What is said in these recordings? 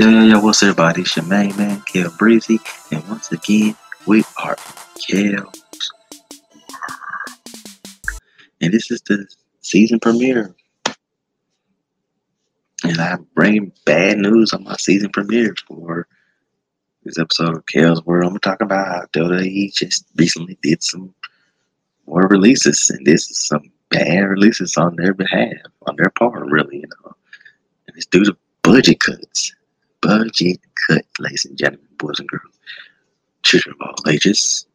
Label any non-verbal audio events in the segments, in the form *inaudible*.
Yo, yo, yo, what's everybody? It's your main man, Kel Breezy, and once again, we are Kel's And this is the season premiere. And I bring bad news on my season premiere for this episode of Kel's World. I'm going to talk about how WWE just recently did some more releases, and this is some bad releases on their behalf, on their part, really, you know. And it's due to budget cuts budget cut, ladies and gentlemen, boys and girls, children of all ages,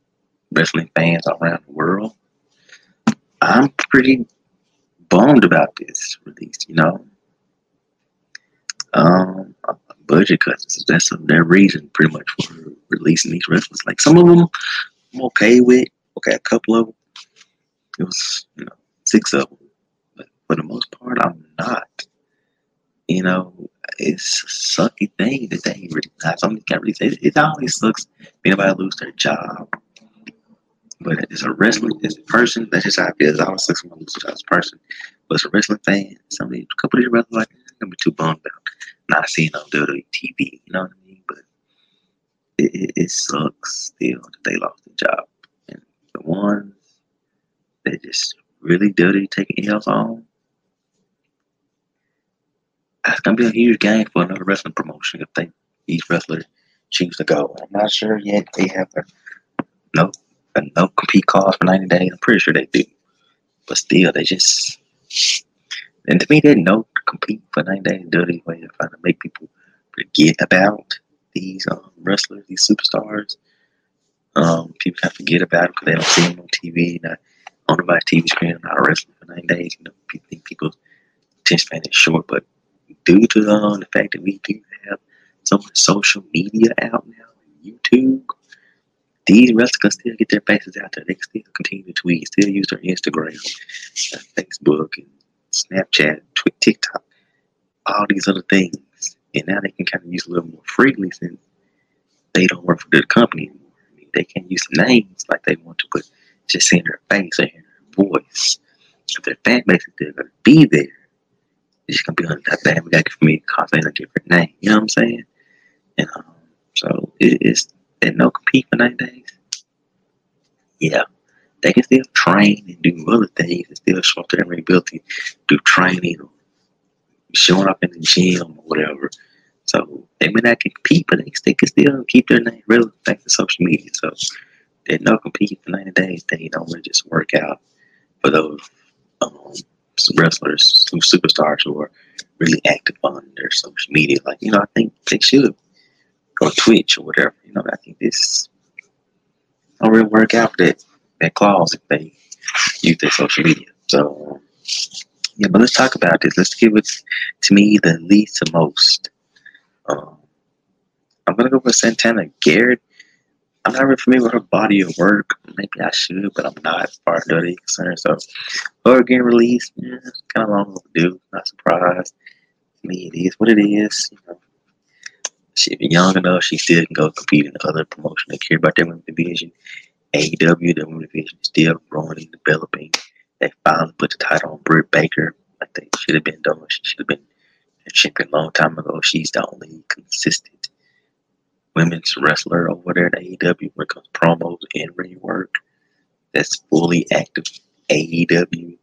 wrestling fans all around the world. I'm pretty bummed about this release, you know. Um, budget cuts. That's their reason, pretty much, for releasing these wrestlers. Like some of them, I'm okay with. Okay, a couple of them. It was, you know, six of them. But for the most part, I'm not. You know, it's a sucky thing that they really not something can't really say. It always sucks being about to lose their job. But as a wrestling as a person, that's just how I feel. It always sucks when I lose a job as a person. But as a wrestling fan, somebody a couple of these wrestlers like I'm gonna be too bummed about not seeing on WWE TV, you know what I mean? But it, it, it sucks still that they lost the job. And the ones that just really dirty taking L's on that's gonna be a huge game for another wrestling promotion if they each wrestler choose to go. I'm not sure yet. They have a no a no compete clause for 90 days. I'm pretty sure they do, but still, they just and to me, they no compete for 90 days. Dirty way of trying to make people forget about these um, wrestlers, these superstars. Um, people have to forget about them because they don't see them on TV, not on the TV screen, not wrestling for 90 days. You know, people think people's attention span is short, but due to um, the fact that we do have so much social media out now, YouTube, these wrestlers can still get their faces out there. They can still continue to tweet, still use their Instagram, uh, Facebook, and Snapchat, Twitter, TikTok, all these other things. And now they can kind of use a little more freely since they don't work for the company anymore. I mean, they can use names like they want to, but just seeing their face or hearing their voice. Their fan base is still going to be there, it's gonna be under that. We got for me calling a different name. You know what I'm saying? And um, so it, it's they no compete for nine days. Yeah, they can still train and do other things and still show up to their ability, do training or showing up in the gym or whatever. So they may not compete, but they, they can still keep their name relevant thanks to social media. So they're no compete for 90 days. They don't really just work out for those um, wrestlers, some superstars who are really active on their social media. Like, you know, I think they should. Or Twitch or whatever. You know, I think this don't really work out that, that clause if they use their social media. So, yeah, but let's talk about this. Let's give it, to me, the least to most. Um, I'm to go with Santana Garrett I'm not really familiar with her body of work. Maybe I should, but I'm not far dirty concerned. So her getting released, yeah, kind of long overdue. Not surprised. I mean, it is what it is. You know, she's young enough. She still can go compete in other promotion. They care about their women's division. AEW, the women's division is still growing and developing. They finally put the title on Britt Baker. Like they should have been done. She should have been a champion a long time ago. She's the only consistent women's wrestler over there at AEW when it comes promos and ring work. That's fully active AEW.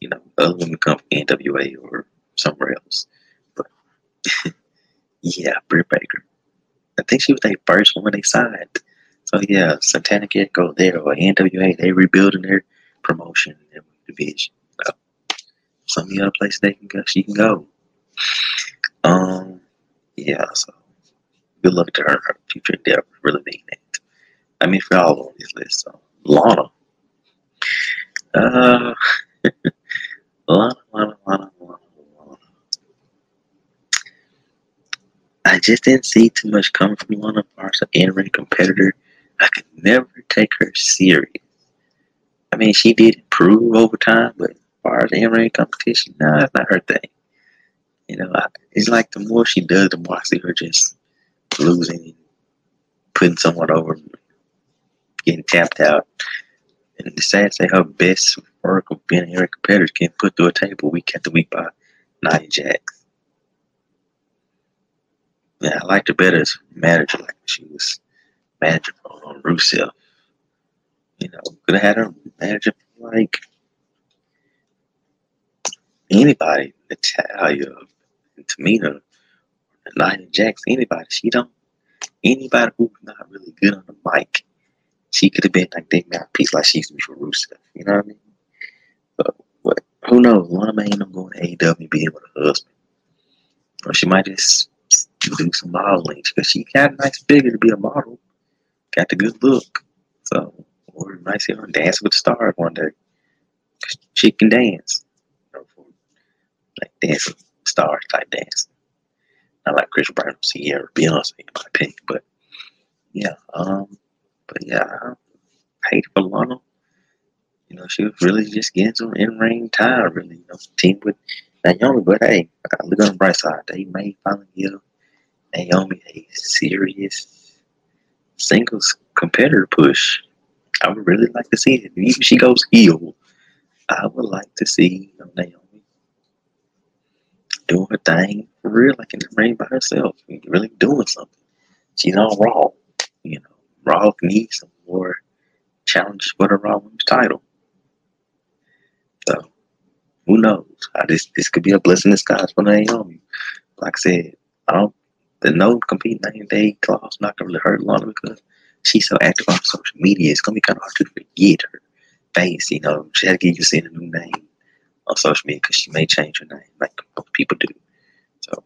You know, other women come from NWA or somewhere else. But *laughs* yeah, Britt Baker. I think she was the first one they signed. So yeah, Santana can't go there or NWA. They rebuilding their promotion and division. So some of the other places they can go, she can go. Um, yeah. So good luck to her, her future endeavors. Really mean it. I mean, for all on this list, so Lana. Uh, *laughs* Lana, Lana, Lana, Lana, Lana. I just didn't see too much coming from Lana as an in-ring competitor. I could never take her serious. I mean, she did improve over time, but as far as in-ring competition, no, nah, that's not her thing. You know, I, it's like the more she does, the more I see her just losing, putting someone over, getting tapped out. And the sad say her best work of being a competitor getting put through a table week after week by Nia Jax. Yeah, I liked her better as manager, like she was manager on Rusev. You know, could have had her manager like anybody, Natalya, Tamina, Nia Jax, anybody. She don't anybody who's not really good on the mic. She could have been like that mouthpiece like she used to be for Rusev. You know what I mean? But who knows? Them ain't going to AEW being with her husband. Or she might just do some modeling because she got a nice figure to be a model. Got the good look. So, or might see her dance with the stars one day. She can dance. Like dancing stars type dance. Not like Chris Brown, Ciara, Beyonce, in my opinion. But yeah, um, but yeah, I hate for Lana. You know, she was really just getting some in ring time, really. You know, team with Naomi. But hey, look on the bright side. They may finally give Naomi a serious singles competitor push. I would really like to see it. Even if she goes heel, I would like to see you know, Naomi doing her thing for real, like in the ring by herself, really doing something. She's on Raw. You know, Raw needs some more challenges for the Raw Women's title. So, who knows? How this this could be a blessing in disguise for Naomi. Like I said, I don't the no compete 90 day clause not gonna really hurt Lana because she's so active on social media. It's gonna be kind of hard to forget her face. You know, she had to get used to a new name on social media because she may change her name like most people do. So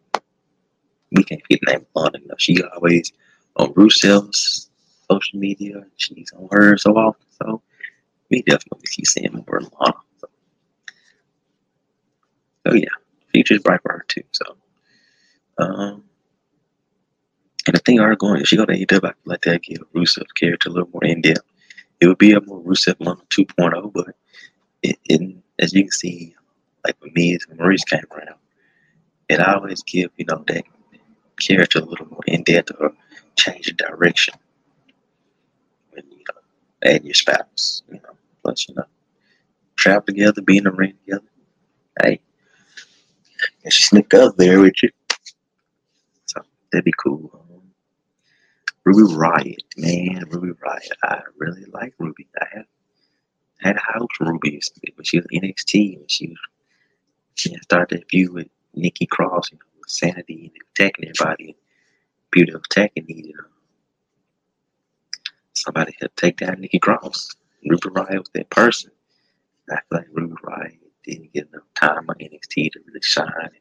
we can't keep the name. You know, she always on Rusev's social media. And she's on her so often. So we definitely see seeing more Lana. So, so yeah, future's bright for her too. So um and the thing are going, if she go to AEW, I feel like that give Rusev character a little more in depth. It would be a more Rusev Lana 2.0, but it, it, as you can see, like when Miz and Maurice came around, it always give, you know, that character a little more in depth or change the direction when, you know, add your spouse, you know. Plus, you know, travel together, be in the ring together. Hey, and she sneak up there with you. So that'd be cool. Ruby Riott, man, Ruby Riott. I really like Ruby. I have had a house Ruby but she was NXT and she she started that feud with Nikki Cross, you know, Sanity and attacking everybody. And Beauty of attacking needed um, somebody had to take down Nikki Cross. Ruby Riott was that person. I feel like Ruby Riott didn't get enough time on NXT to really shine and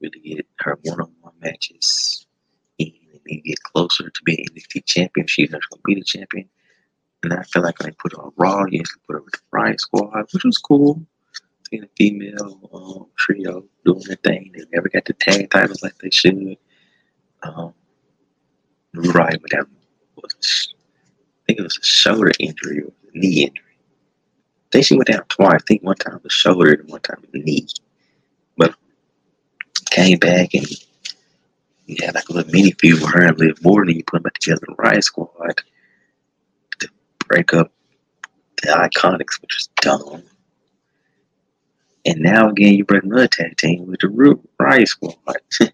really get her one-on-one matches and get closer to being NXT champion. She's not to be the champion. And I feel like they put on Raw, you actually put with the Riott Squad, which was cool. Seeing a female um, trio doing their thing. They never got the tag titles like they should. Um, Riott went down, was, I think it was a shoulder injury or a knee injury. I think she went down twice. I think one time the shoulder and one time knee. But came back and had like a little mini feud with her and Liv Morgan. You put them together in the Riott Squad break up the Iconics, which was dumb. And now again, you break another tag team with the Riott Squad. *laughs* and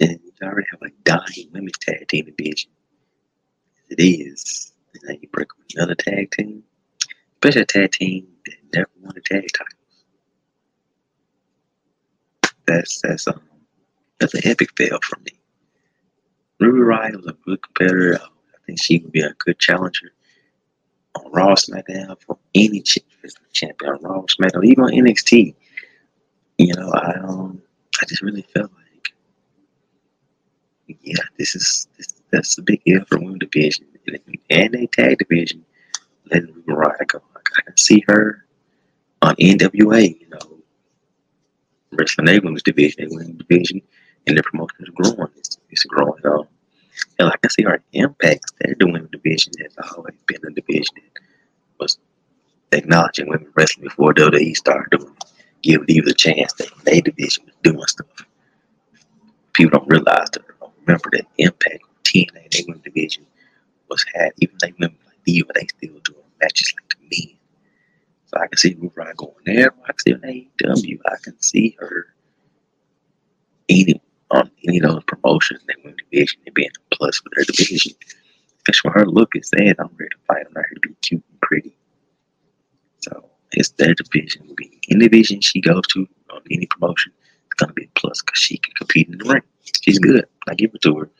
you already have a dying women's tag team division. It is. And then you break up another tag team, especially a tag team that never won a tag title. That's that's um that's an epic fail for me. Ruby Riott was a good competitor. I think she would be a good challenger on Raw SmackDown for any champion on Raw SmackDown, even on NXT. You know, I um, I just really felt like, yeah, this is this, that's a big deal for women division and a tag division. Letting Ruby Riott go. I can see her on NWA. You know, wrestling women's division, women's division and the promotion is growing. It's, it's growing on. And like I see our impacts, they're doing a division that's always been a division that was acknowledging women wrestling before WWE started doing give these a chance that they division was doing stuff. People don't realize that don't remember that impact TNA they women division was had even they women like Diva, they still doing matches like the men. So I can see Ruby Riott going there. I can see an AEW. I can see her eating Um, on any of those promotions, they win division, they being a plus for their division. Especially when her look is there, I'm ready to fight. I'm not here to be cute and pretty. So it's their division. Will be any division she goes to on any promotion, it's gonna be a plus because she can compete in the ring. She's good. I give it to her.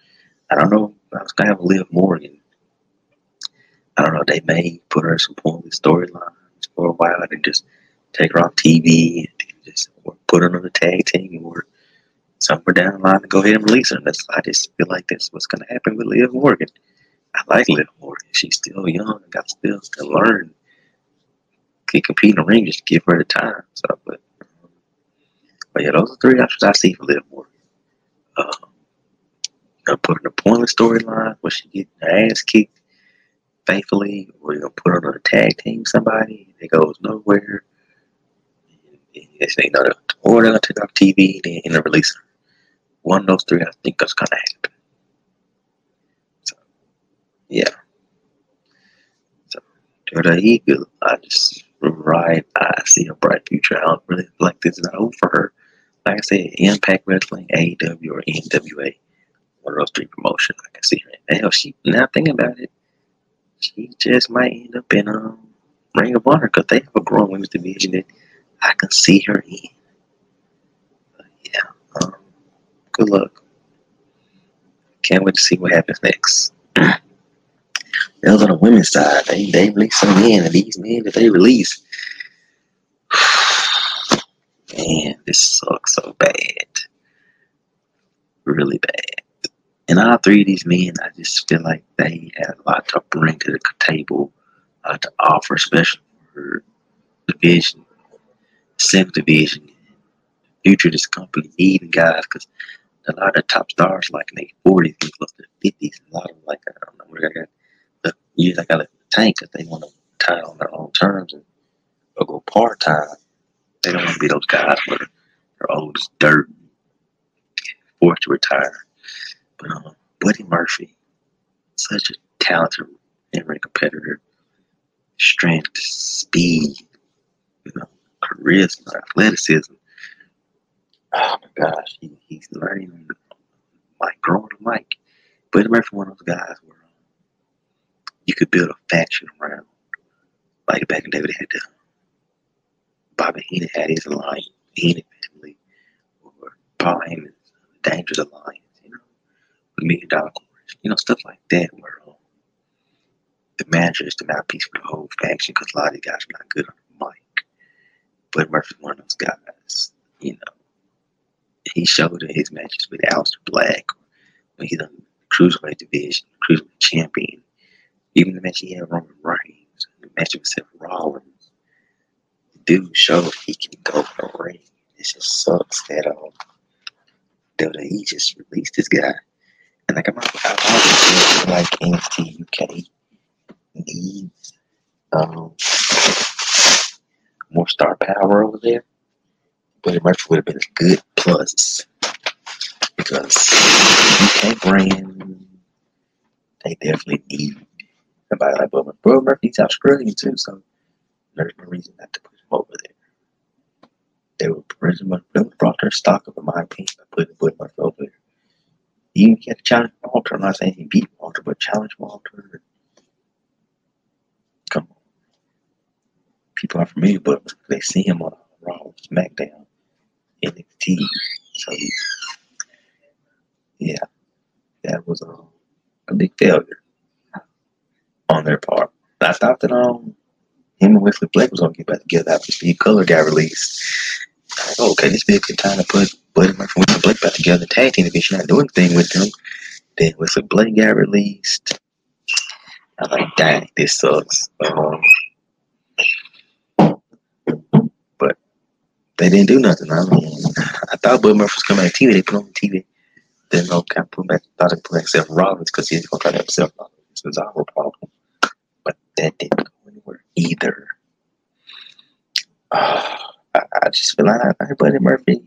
I don't know. I was gonna have a Liv Morgan. I don't know. They may put her in some pointless storylines for a while and just take her off TV and just put her on the tag team or somewhere down the line to go ahead and release her. And that's, I just feel like that's what's going to happen with Liv Morgan. I like Liv Morgan. She's still young and got still to learn. Can compete in the ring, just give her the time. So, but, but yeah, those are three options I see for Liv Morgan. Um, gonna put in a pointless storyline where she get her ass kicked faithfully, or you're gonna put her on a tag team somebody that goes nowhere. It's you know, or they're gonna take off TV and then release her. One of three, I think, is gonna happen. So, yeah. So, Jordan Eagle, I just right. I see a bright future. I don't really like this is not over for her. Like I said, Impact Wrestling, AEW, or NWA. One of those three promotions. I can see her. Hell, she now thinking about it, she just might end up in um Ring of Honor because they have a growing women's division that I can see her in. But yeah. Um, good luck. Can't wait to see what happens next. Those on the women's side, they they release some men, and these men that they release, *sighs* man, this sucks so bad, really bad. And all three of these men, I just feel like they have a lot to bring to the table, a lot to offer, especially for division, seventh division, future of this company needing guys because a lot of top stars like in their 40s and close to 50s. A lot of them like I don't know where they got the years I got a tank because they want to tie on their own terms and or go part time. They don't want to be those guys where they're old as dirt, forced to retire. But um, Buddy Murphy, such a talented in-ring competitor, strength, speed, you know, charisma, athleticism. Oh my gosh, he, he's learning like growing mic. Buddy Murphy, one of those guys where um, you could build a faction around. Like back in David had the Bobby Heenan had his alliance, Heenan family, or Paul Heyman's Dangerous Alliance, you know, the Million Dollar Corporation, you know, stuff like that, where um, the manager is the mouthpiece for the whole faction because a lot of these guys are not good on the mic. But Murphy's one of those guys, you know. He showed in his matches with Aleister Black when he done cruiserweight division, cruiserweight champion. Even the match he had Roman Reigns, the match with Seth Rollins. The dude showed he can go in the ring. It just sucks that um WWE just released this guy. And like I'm I've always feel like NXT UK needs um more star power over there. Buddy Murphy would have been a good plus because UK brand they definitely need somebody like Bubba. Bubba Murphy's Australian too, so there's no reason not to put him over there. They were they brought their stock up in my opinion by putting Buddy Murphy over there. You can challenge Walter. I'm not saying he beat Walter, but challenge Walter. Come on. People are familiar, but they see him on Raw, SmackDown, NXT. So, yeah, that was a, a big failure on their part. I thought that um, him and Wesley Blake was going to get back together after Steve Cutler got released. Okay, this be a good time to put Buddy Murphy and Wesley Blake back together, tag team division, not doing anything with them. Then Wesley Blake got released. I'm like, dang, this sucks. Um, they didn't do nothing. I mean, I thought Buddy Murphy was coming on TV. They put him on TV. Then no, kind of put back. Thought they put back Seth Rollins because he's gonna try to have Seth Rollins. Was our problem. But that didn't go anywhere either. *sighs* I, I just feel like I, Buddy Murphy.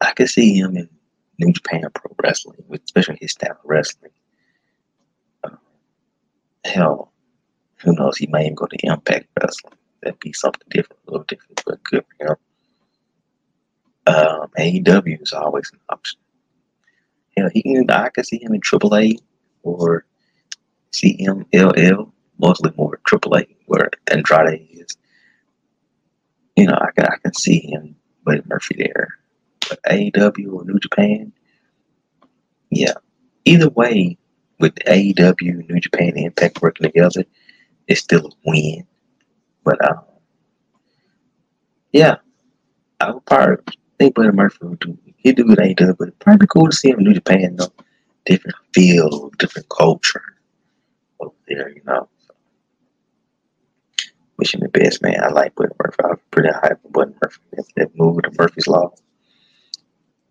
I could see him in New Japan Pro Wrestling, with especially his style of wrestling. Uh, hell, who knows? He may even go to Impact Wrestling. That'd be something different, a little different, but good for him. Um, AEW is always an option. Hell, he can. I can see him in AAA or CMLL, mostly more AAA, where Andrade is. You know, I can I can see him with Murphy there. But AEW or New Japan, yeah. Either way, with AEW, New Japan, and Impact working together, it's still a win. But um, yeah, I would probably think Buddy Murphy would do. He'd do good AEW, but it'd probably be cool to see him in New Japan, though. Different feel, different culture over there, you know. Wish him the best, man. I like Buddy Murphy. I was pretty hyped for Buddy Murphy. That, that movie, The Murphy's Law.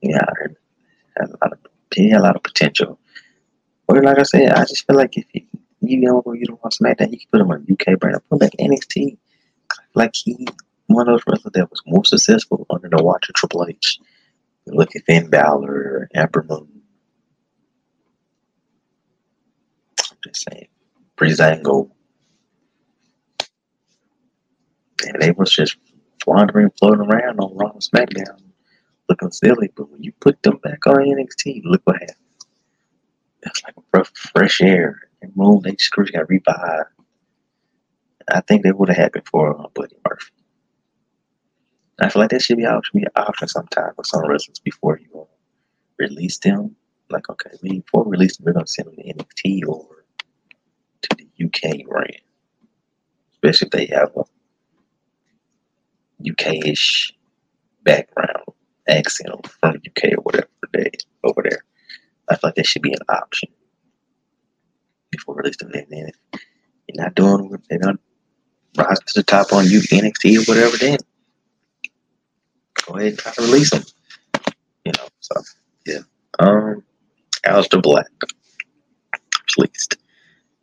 Yeah, I heard had a lot of he had a lot of potential. But like I said, I just feel like if you you know you don't want SmackDown, you can put him on UK brand. Put him back NXT. Like he one of those wrestlers that was more successful under the watch of Triple H. Look at Finn Balor, Ember Moon. I'm just saying. Breezango. And they was just wandering, floating around on Raw SmackDown, looking silly. But when you put them back on NXT, look what happened. That's like a breath of fresh air. And Moon, they just got revived. I think that would have happened for uh, Buddy Murphy. I feel like that should be out should be an option sometime for some wrestlers before you release them. Like, okay, before release them, we're gonna send them to NXT or to the UK brand. Especially if they have a UK-ish background accent from UK or whatever they over there. I feel like that should be an option before releasing them. And if you're not doing they're not rising to the top on you NXT or whatever, then go ahead and try to release them. You know, so yeah. Um, Aleister Black released.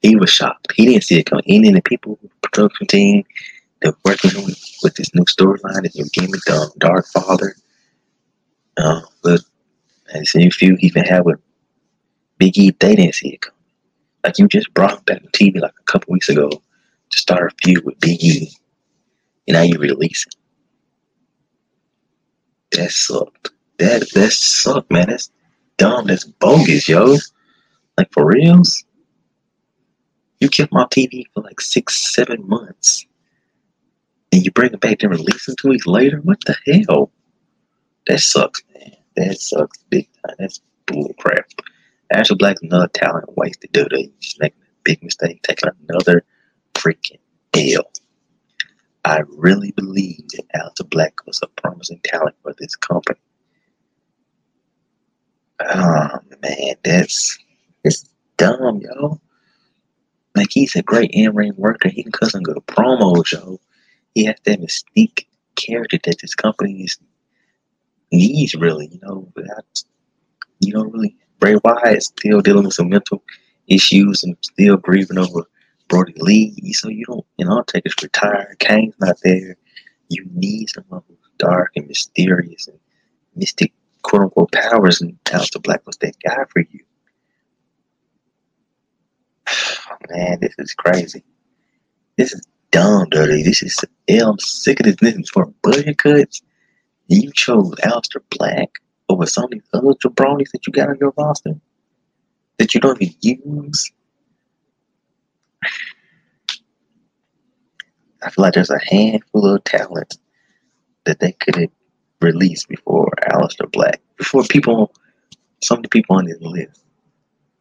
He was shocked. He didn't see it coming. Any of the people, production team, that working with, with this new storyline, this new gimmick, um, Dark Father. Uh, but and same few he even had with Big E, they didn't see it coming. Like you just brought him back on TV like a couple weeks ago to start a feud with Big E, and now you release it. That sucked. That that sucked, man. That's dumb. That's bogus, yo. Like for reals. You kept my TV for like six, seven months. And you bring it back and release it two weeks later? What the hell? That sucks, man. That sucks big time. That's bull crap. Aleister Black's another talent wasted, dude. He's making a big mistake, taking another freaking L. I really believe that Aleister Black was a promising talent for this company. Oh man, that's it's dumb, yo. Like he's a great in-ring worker. He can cuss and go to promos, yo. He has that mystique character that this company is, needs, really. You know, without, you know, really. Bray Wyatt is still dealing with some mental issues and still grieving over Brodie Lee. So you don't, you know, take us retired. Kane's not there. You need someone who's dark and mysterious and mystic, quote unquote, powers. And Aleister Black was that guy for you. Oh, *sighs* man, this is crazy. This is dumb, dirty. This is—I'm sick of this. This is for budget cuts. You chose Aleister Black over some of these other jabronis that you got on your roster that you don't even use. I feel like there's a handful of talent that they could have released before Aleister Black, before people, some of the people on this list.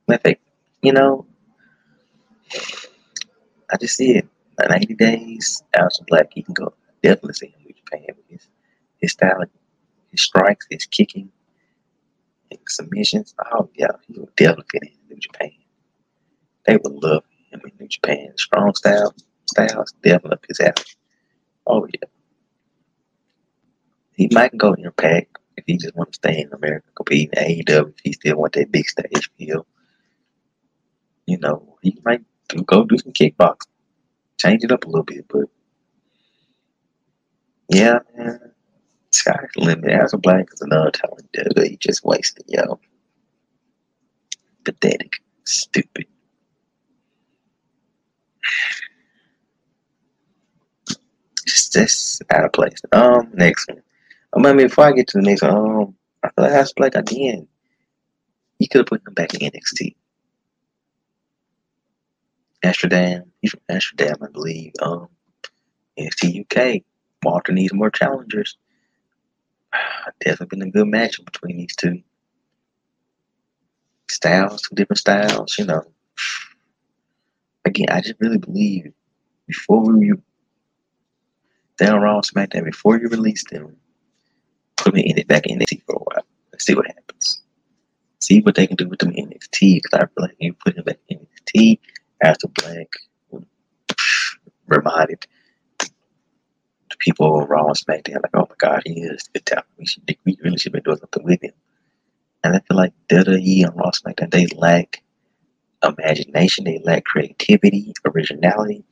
Matter fact, you know, I just see it. Like 90 days, Aleister Black, he can go. Definitely see him in Japan. His, his style, his strikes, his kicking, his submissions. Oh, yeah, he would definitely fit in New Japan. They would love him in New Japan. Strong style styles up his alley. Oh yeah. He might go Impact if he just want to stay in America competing in AEW if he still want that big stage feel. You know, he might do, go do some kickboxing. Change it up a little bit, but yeah, man. Sky's limit. Aleister Black is another talent dude. He just wasted, yo. Pathetic. Stupid. Just out of place. Um, next one. I mean, before I get to the next, um, I feel like House Black again. You could have put him back in NXT. Amsterdam, he's from Amsterdam, I believe. Um, NXT UK. Walter needs more challengers. *sighs* Definitely been a good match between these two styles, two different styles. You know, again, I just really believe before we down Raw SmackDown, before you release them, put me in it back in NXT for a while. Let's see what happens. See what they can do with them NXT. Because I feel like you put them back in NXT after Black reminded the people of Raw SmackDown, like, oh my God, he is good talent. We, should, we really should be doing something with him. And I feel like WWE and Raw SmackDown, they lack imagination, they lack creativity, originality.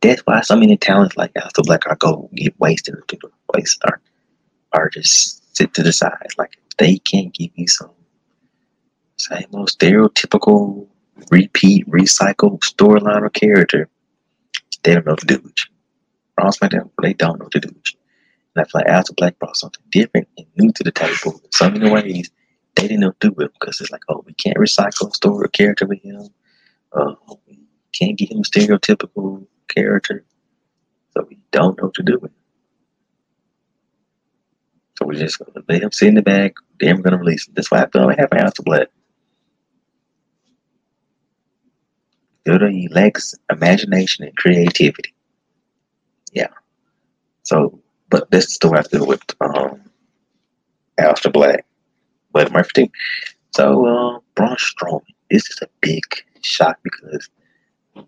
That's why so many talents like Aleister Black are go get wasted or the waste or, or just sit to the side. Like they can't give you some same old stereotypical repeat, recycled storyline or character, they don't know what to do with you. Raw SmackDown, they don't know what to do with you. And I feel like Aleister Black brought something different and new to the table in so many ways they didn't know to do it because it's like, oh, we can't recycle story or character with him. Uh, we can't get him a stereotypical character. So we don't know what to do with him. So we're just gonna let him sit in the back, then we're gonna release him. That's why I feel like having Aleister Black. He lacks imagination and creativity. Yeah. So, but that's the story I feel with um, Aleister Black. But Murphy So, uh, Braun Strowman. This is a big shock because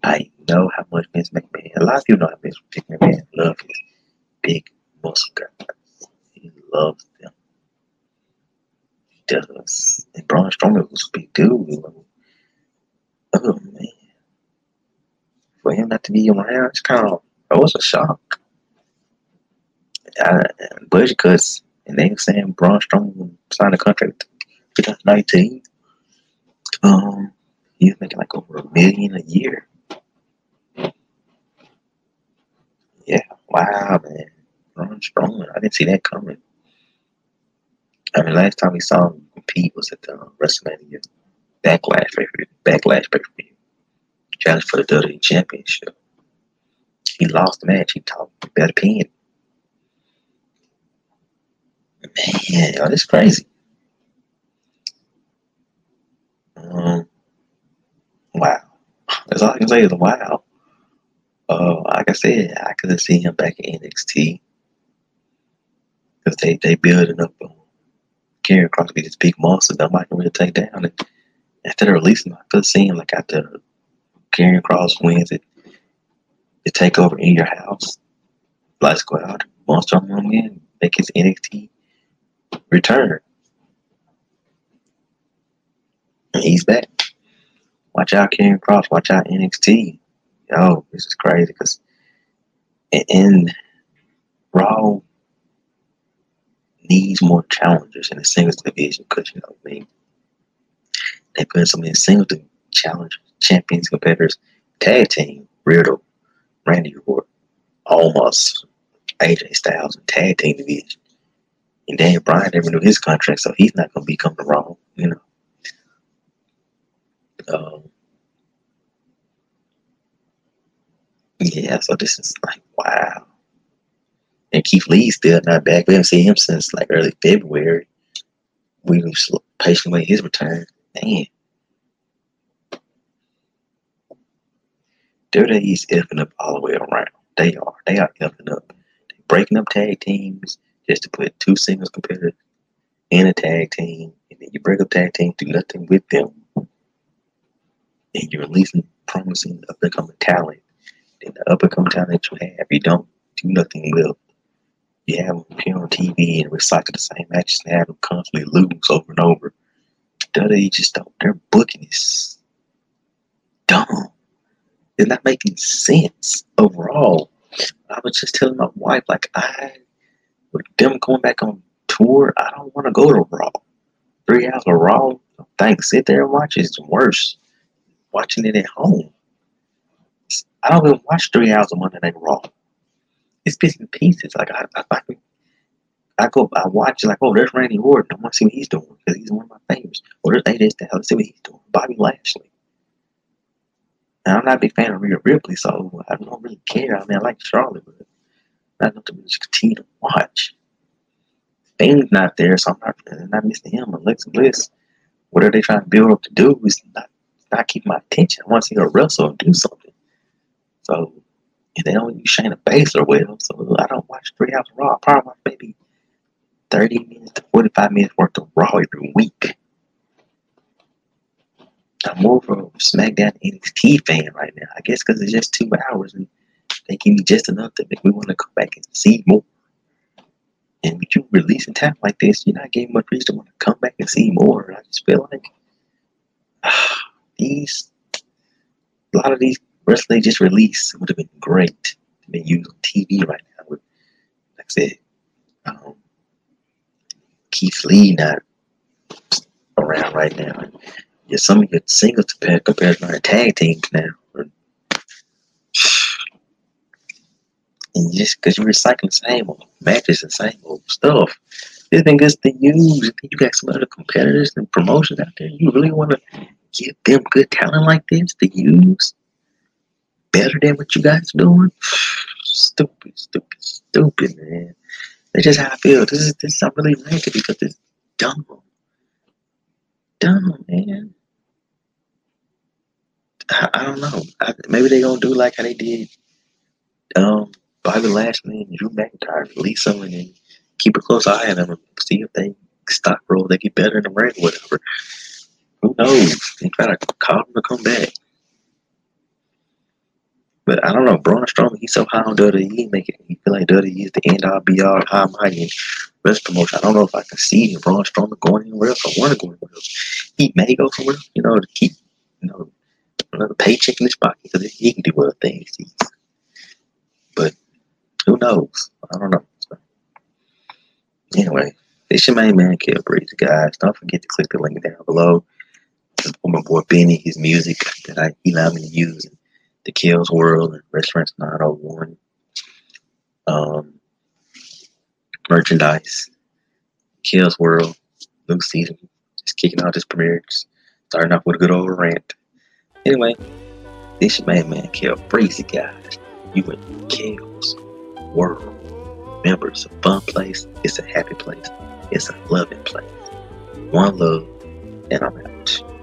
I know how much Vince McMahon, a lot of people know how Vince McMahon loves his big muscle guys. He loves them. He does. And Braun Strowman was a big dude. Oh, man. For him not to be around, it's kind of, it was a shock. I, budget cuts and they saying Braun Strowman signed a contract 2019. Um, he's making like over a million a year. Yeah, wow, man. Braun Strowman, I didn't see that coming. I mean, last time we saw him compete was at the uh, WrestleMania Backlash pay per Backlash pay per view. Challenge for the WWE Championship. He lost the match. He talked better pin. Man, this crazy. Um, wow. That's all I can say is wow. Uh, like I said, I could have seen him back in NXT because they they building up um, Karrion Kross to be this big monster that might really take down. And after they release him, I could have seen him like after Karrion Kross wins it, the takeover in your house. Go out, monster on win, make his NXT return. And he's back. Watch out, Karrion Kross. Watch out, NXT. Yo, this is crazy because in Raw needs more challengers in the singles division because you know I mean they put in so many singles challenge champions competitors tag team Riddle, Randy Orton, almost AJ Styles and tag team division. And Daniel Bryan never knew his contract, so he's not going to be coming wrong, you know. Um, yeah, so this is like, wow. And Keith Lee's still not back. We haven't seen him since like early February. We were patiently waiting his return. Man. WWE's effing up all the way around. They are. They are effing up. They're breaking up tag teams just to put two singles competitors in a tag team, and then you break up tag team, do nothing with them, and you're releasing promising up and coming talent. And the up and coming talent you have, you don't do nothing with. You have them appear on TV and recycle the same matches and have them constantly lose over and over. WWE just don't, their booking is dumb. It's not making sense overall. I was just telling my wife, like, I with them coming back on tour, I don't want to go to Raw. Three hours of Raw, thanks. Sit there and watch. It's worse. Watching it at home. I don't even watch three hours of Monday Night Raw. It's bits and pieces. Like I, I, I, I go, I watch like, oh, there's Randy Orton. I want to see what he's doing because he's one of my favorites. Or there's hey, this the hell. Let's see what he's doing. Bobby Lashley. And I'm not a big fan of Rhea Ripley, so I don't really care. I mean, I like Charlotte, but not enough to just continue to watch. Thing's not there, so I'm not, not missing him. Alexa Bliss, what are they trying to build up to do is not, not keep my attention. I want to see her wrestle and do something. So, and they don't use Shayna Baszler well, so I don't watch three hours of Raw. I probably watch maybe 30 minutes to 45 minutes worth of Raw every week. I'm more of a SmackDown NXT fan right now. I guess because it's just two hours and they give me just enough to make me want to come back and see more. And with you releasing talent like this, you're not getting much reason to want to come back and see more. I just feel like *sighs* these, a lot of these wrestlers they just released would have been great to be used on TV right now. With, like I said, um, Keith Lee not around right now. Yeah, some of your singles compared, compared to my tag teams now. And just because you're recycling the same old matches and same old stuff, this thing is to use. You got some other competitors and promotions out there. You really want to give them good talent like this to use better than what you guys are doing? *sighs* Stupid, stupid, stupid, man. That's just how I feel. This is this I'm really ranting because it's dumb. Dumb, man. I, I don't know. I, maybe they gonna do like how they did um Bobby Lashley and Drew McIntyre, release them and keep a close eye on them and see if they stop roll, they get better in the ring, whatever. Who knows? They try to call them to come back. But I don't know, Braun Strowman, he's so high on WWE, make it he feel like WWE is the end all be all high mighty and best promotion. I don't know if I can see Braun Strowman going anywhere else. I want to go anywhere else. He may go somewhere, you know, to keep, you know, another paycheck in his pocket because he can do other things. But who knows? I don't know. So, anyway, it's your main man, Kill Breeze, guys. Don't forget to click the link down below. Support my boy Bennie, his music that I, he allowed me to use in the Kel's World and Wrestling Rants 901. Um, merchandise, Kel's World, new season, just kicking out his premieres. Starting off with a good old rant. Anyway, this your main man, Kel Breezy, guys. You in Kel's World. Remember, it's a fun place, it's a happy place, it's a loving place. One love, and I'm out.